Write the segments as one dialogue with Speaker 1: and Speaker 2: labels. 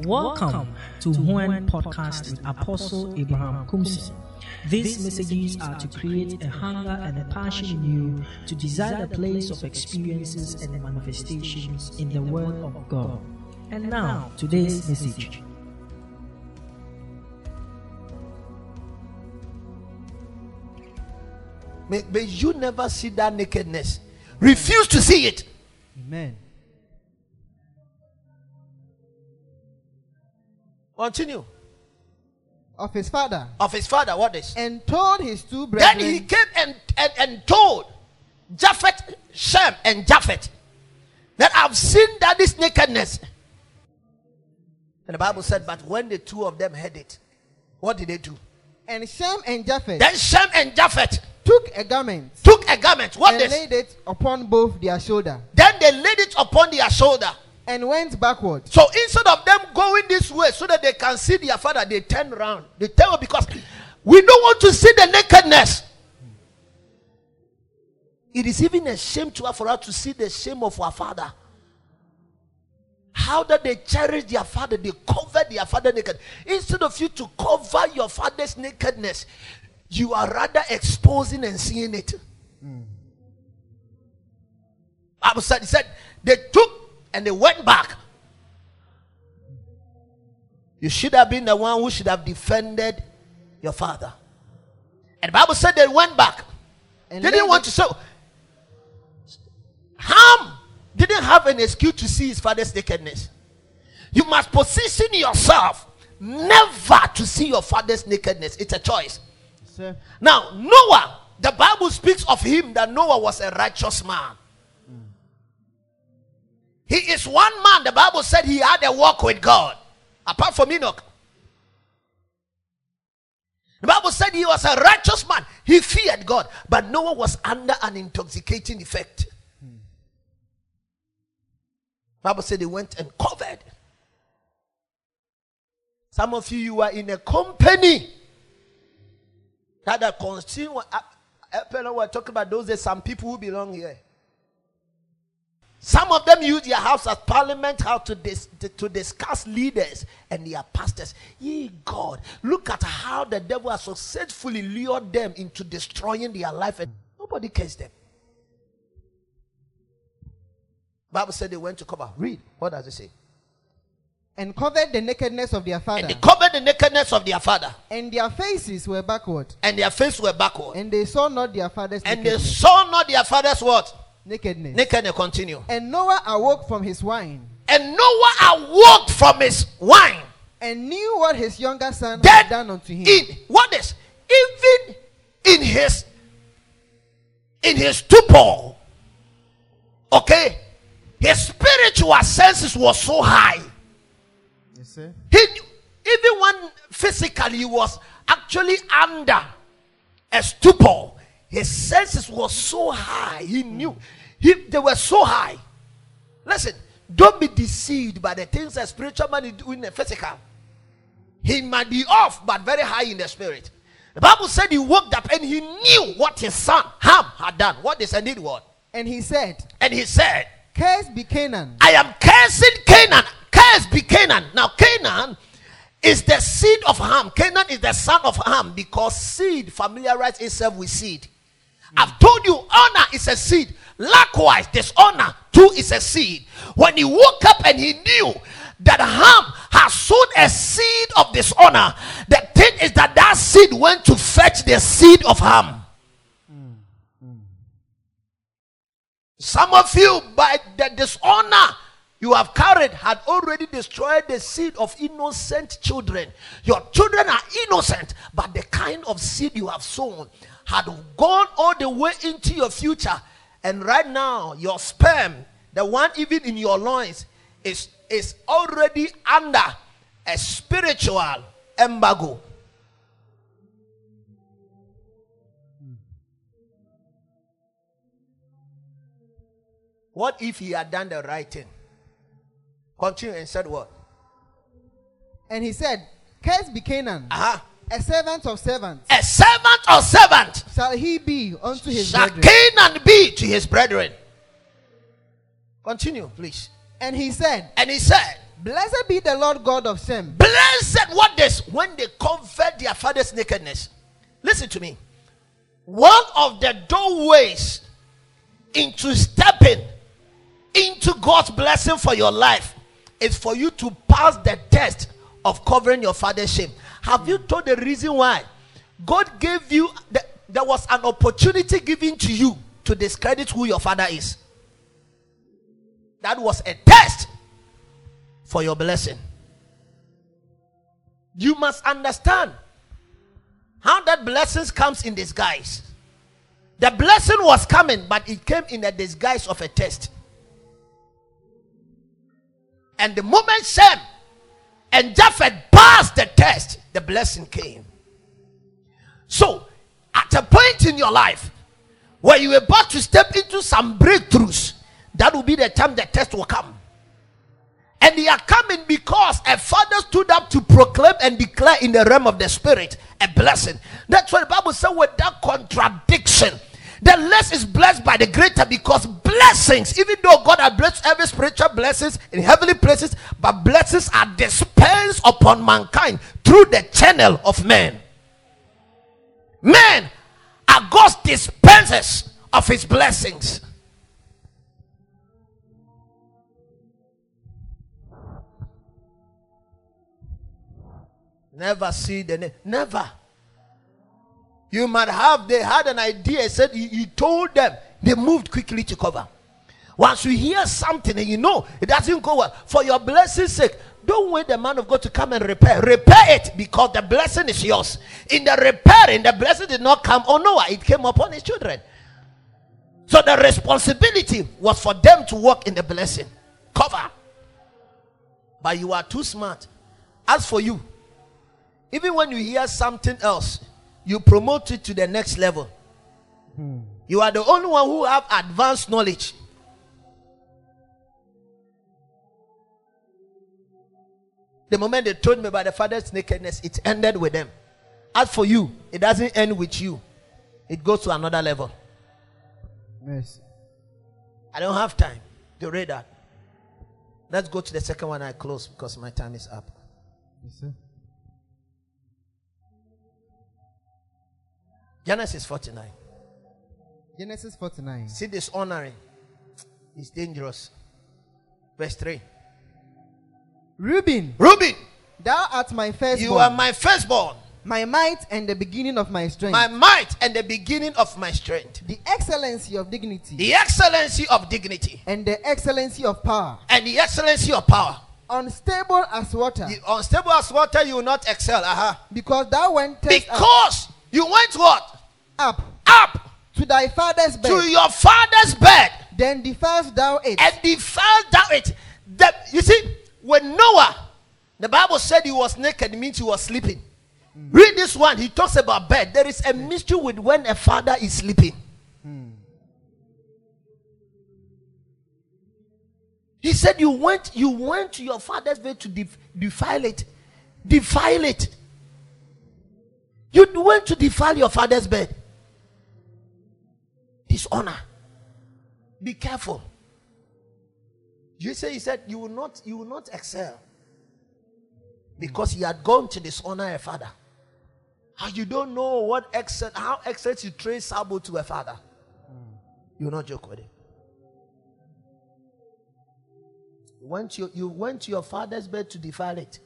Speaker 1: Welcome to Juan Podcast with Apostle Abraham Kumsi. These messages are to create a hunger and a passion in you to desire the place of experiences and manifestations in the Word of God. And now, today's message.
Speaker 2: May, may you never see that nakedness. Refuse to see it.
Speaker 3: Amen.
Speaker 2: Continue.
Speaker 3: Of his father.
Speaker 2: Of his father, what is?
Speaker 3: And told his two brethren.
Speaker 2: Then he came and, and, and told Japhet, Shem, and Japhet that I've seen that this nakedness. And the Bible said, but when the two of them heard it, what did they do?
Speaker 3: And Shem and Japheth
Speaker 2: Then Shem and Japhet
Speaker 3: took a garment
Speaker 2: took a garment. What
Speaker 3: and laid it upon both their shoulder
Speaker 2: Then they laid it upon their shoulder.
Speaker 3: And went backward.
Speaker 2: So instead of them going this way so that they can see their father, they turn around. They tell because we don't want to see the nakedness. It is even a shame to us for us to see the shame of our father. How that they cherish their father, they cover their father naked. Instead of you to cover your father's nakedness, you are rather exposing and seeing it. Hmm. Bible said, he said they took and they went back. You should have been the one who should have defended your father. And the Bible said they went back.
Speaker 3: And
Speaker 2: They didn't want to say Ham didn't have an excuse to see his father's nakedness. You must position yourself never to see your father's nakedness. It's a choice.
Speaker 3: Sir,
Speaker 2: Now, Noah, the Bible speaks of him that Noah was a righteous man. He is one man, the Bible said he had a walk with God, apart from Enoch. The Bible said he was a righteous man. He feared God, but Noah was under an intoxicating effect. Bible said they went and covered. Some of you, you are in a company that the consumer. I, I, we're talking about those days. Some people who belong here. Some of them use their house as parliament house to, dis, to, discuss leaders and their pastors. Ye God, look at how the devil has successfully lured them into destroying their life, and nobody cares them. Bible said they went to cover. Read. What does it say?
Speaker 3: and covered the nakedness of their father.
Speaker 2: And they covered the nakedness of their father,
Speaker 3: And their faces were backward.
Speaker 2: and their faces were backward,
Speaker 3: And they saw not their father's
Speaker 2: and they saw not their father's what?
Speaker 3: Nakedness.
Speaker 2: Nakedness. Continue.
Speaker 3: and Noah awoke from his wine
Speaker 2: And Noah awoke from his wine.
Speaker 3: and knew what his younger son
Speaker 2: Then
Speaker 3: had done unto him.
Speaker 2: in what is even in his in his stupor, okay, his spiritual senses was so high.
Speaker 3: Yes, sir.
Speaker 2: He knew, even when physically he was actually under a stupor, his senses were so high. He knew he, they were so high. Listen, don't be deceived by the things a spiritual man is doing in the physical. He might be off, but very high in the spirit. The Bible said he woke up and he knew what his son Ham had done. What they said did what?
Speaker 3: And he said,
Speaker 2: And he said,
Speaker 3: Cursed be Canaan,
Speaker 2: I am cursing Canaan. Cursed be Canaan. Now, Canaan is the seed of Ham. Canaan is the son of Ham because seed familiarizes itself with seed. Hmm. I've told you, honor is a seed. Likewise, dishonor too is a seed. When he woke up and he knew that Ham has sown a seed of dishonor, the thing is that that seed went to fetch the seed of Ham. Some of you, by the dishonor you have carried, had already destroyed the seed of innocent children. Your children are innocent, but the kind of seed you have sown had gone all the way into your future. And right now, your sperm, the one even in your loins, is, is already under a spiritual embargo. What if he had done the right thing? Continue and said what?
Speaker 3: and he said, Cursed be Canaan,
Speaker 2: Uh-huh.
Speaker 3: A servant of servants.
Speaker 2: A servant of servants.
Speaker 3: Shall he be unto his
Speaker 2: shall
Speaker 3: brethren?
Speaker 2: Canaan be to his brethren. Continue, please.
Speaker 3: And he said,
Speaker 2: And he said,
Speaker 3: Blessed be the Lord God of Shem.
Speaker 2: Blessed what this when they covered their father's nakedness. Listen to me. One of the doorways into stepping into God's blessing for your life is for you to pass the test of covering your father's shame. Have you told the reason why? God gave you, the, there was an opportunity given to you to discredit who your father is. That was a test for your blessing. You must understand how that blessings comes in disguise. The blessing was coming, but it came in the disguise of a test. And the moment Shem and Japheth passed the test, the blessing came. So, at a point in your life where you're about to step into some breakthroughs, that will be the time the test will come. And they are coming because a father stood up to proclaim and declare in the realm of the spirit a blessing. That's why the Bible says, without contradiction, the less is blessed by the greater because blessings, even though God has blessed every spiritual blessings in heavenly places, but blessings are dispensed upon mankind through the channel of men. Men are God's dispensers of his blessings. Never see the name. Never. You might have, they had an idea, said he, he told them, they moved quickly to cover. Once you hear something and you know it doesn't go well, for your blessing's sake, don't wait the man of God to come and repair. Repair it because the blessing is yours. In the repairing, the blessing did not come on Noah, it came upon his children. So the responsibility was for them to walk in the blessing. Cover. But you are too smart. As for you, even when you hear something else, you promote it to the next level. Hmm. You are the only one who have advanced knowledge. The moment they told me about the father's nakedness, it ended with them. As for you, it doesn't end with you. It goes to another level.
Speaker 3: Yes.
Speaker 2: I don't have time to read that. Let's go to the second one I close because my time is up.
Speaker 3: Yes,
Speaker 2: Genesis 49.
Speaker 3: Genesis 49.
Speaker 2: See dishonoring is dangerous. Verse 3.
Speaker 3: Reuben,
Speaker 2: Reuben,
Speaker 3: thou art my firstborn,
Speaker 2: you are my firstborn,
Speaker 3: my might and the beginning of my strength,
Speaker 2: my might and the beginning of my strength,
Speaker 3: the excellency of dignity,
Speaker 2: the excellency of dignity,
Speaker 3: and the excellency of power.
Speaker 2: and the excellency of power.
Speaker 3: Unstable as water,
Speaker 2: The unstable as water, you will not excel. Uh-huh.
Speaker 3: because thou up,
Speaker 2: Because you went what?
Speaker 3: Up
Speaker 2: Up
Speaker 3: to thy father's bed,
Speaker 2: to your father's bed
Speaker 3: then defiled thou it.
Speaker 2: and defiled down it. The, you see, when Noah, the Bible said he was naked, it means he was sleeping. Read this one, he talks about bed. There is a mystery with when a father is sleeping. He said, You went, you went to your father's bed to def- defile it. Defile it. You went to defile your father's bed. Dishonor. Be careful. You say he said you will not you will not excel because he had gone to dishonor a father. How you don't know what excel how excellent you trace sabo to a father. Hmm. You will not joke with him. You went to, you went to your father's bed to defile it.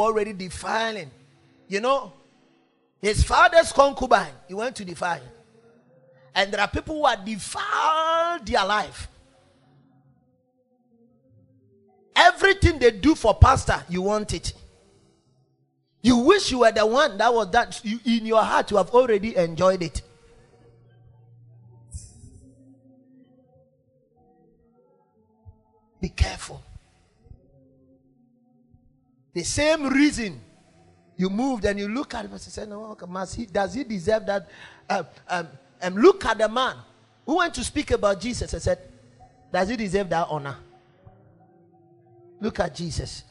Speaker 2: Already defiling. You know, his father's concubine, he went to defile. And there are people who are defiled their life. Everything they do for pastor, you want it. You wish you were the one that was that you, in your heart you have already enjoyed it. Be careful. The same reason you moved and you look at him and say, No, he, does he deserve that? Um, um, um, look at the man who went to speak about Jesus and said, Does he deserve that honor? Look at Jesus.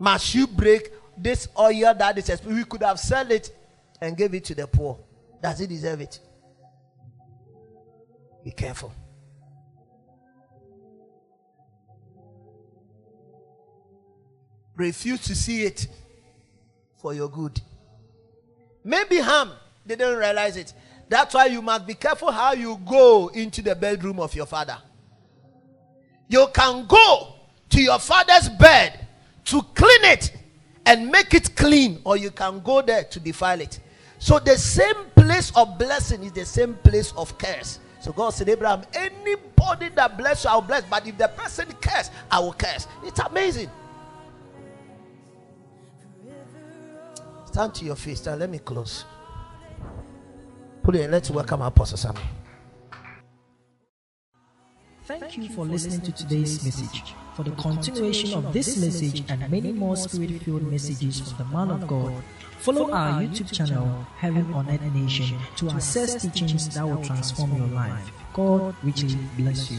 Speaker 2: Must you break this oil that is we could have sold it and gave it to the poor? Does he deserve it? Be careful. Refuse to see it for your good. Maybe Ham didn't realize it. That's why you must be careful how you go into the bedroom of your father. You can go to your father's bed to clean it and make it clean, or you can go there to defile it. So the same place of blessing is the same place of curse. So God said, Abraham, anybody that bless you, I'll bless. But if the person curse, I will curse. It's amazing. Stand to your feet. Stand. Let me close. Put it in. Let's welcome our Apostle Samuel.
Speaker 1: Thank you for listening to today's message. For the continuation of this message and many more spirit filled messages from the man of God, follow our YouTube channel, Heaven on Earth Nation, to access teachings that will transform your life. God richly bless you.